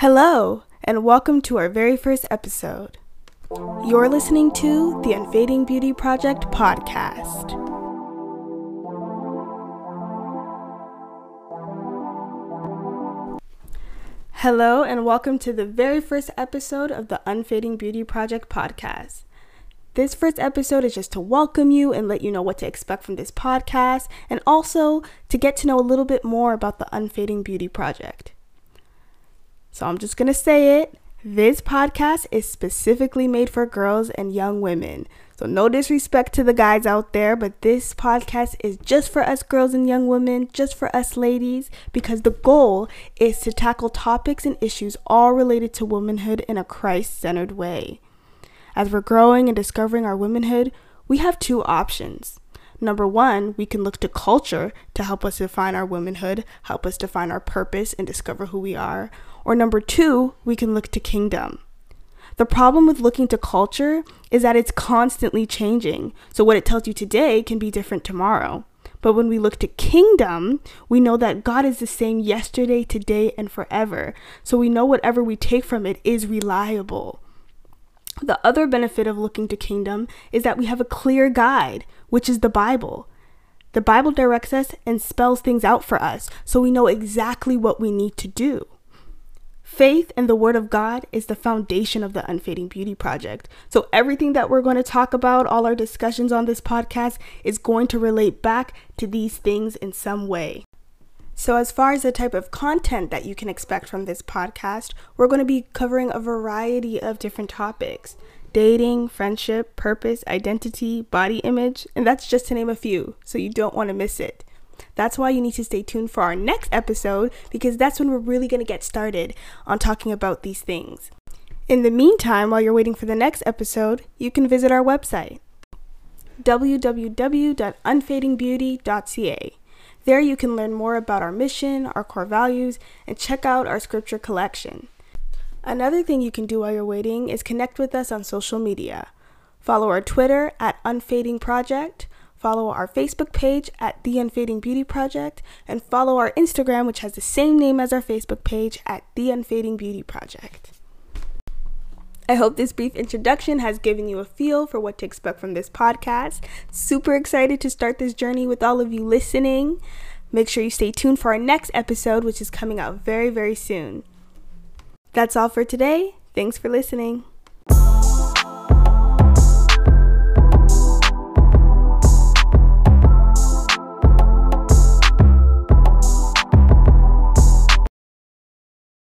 Hello, and welcome to our very first episode. You're listening to the Unfading Beauty Project podcast. Hello, and welcome to the very first episode of the Unfading Beauty Project podcast. This first episode is just to welcome you and let you know what to expect from this podcast, and also to get to know a little bit more about the Unfading Beauty Project. So I'm just going to say it. This podcast is specifically made for girls and young women. So, no disrespect to the guys out there, but this podcast is just for us girls and young women, just for us ladies, because the goal is to tackle topics and issues all related to womanhood in a Christ centered way. As we're growing and discovering our womanhood, we have two options. Number one, we can look to culture to help us define our womanhood, help us define our purpose, and discover who we are. Or number two, we can look to kingdom. The problem with looking to culture is that it's constantly changing. So what it tells you today can be different tomorrow. But when we look to kingdom, we know that God is the same yesterday, today, and forever. So we know whatever we take from it is reliable. The other benefit of looking to kingdom is that we have a clear guide, which is the Bible. The Bible directs us and spells things out for us, so we know exactly what we need to do. Faith in the Word of God is the foundation of the Unfading Beauty Project. So, everything that we're going to talk about, all our discussions on this podcast, is going to relate back to these things in some way. So, as far as the type of content that you can expect from this podcast, we're going to be covering a variety of different topics dating, friendship, purpose, identity, body image, and that's just to name a few, so you don't want to miss it. That's why you need to stay tuned for our next episode because that's when we're really going to get started on talking about these things. In the meantime, while you're waiting for the next episode, you can visit our website www.unfadingbeauty.ca. There you can learn more about our mission, our core values, and check out our scripture collection. Another thing you can do while you're waiting is connect with us on social media. Follow our Twitter at Unfading Project, follow our Facebook page at The Unfading Beauty Project, and follow our Instagram, which has the same name as our Facebook page at The Unfading Beauty Project. I hope this brief introduction has given you a feel for what to expect from this podcast. Super excited to start this journey with all of you listening. Make sure you stay tuned for our next episode, which is coming out very, very soon. That's all for today. Thanks for listening.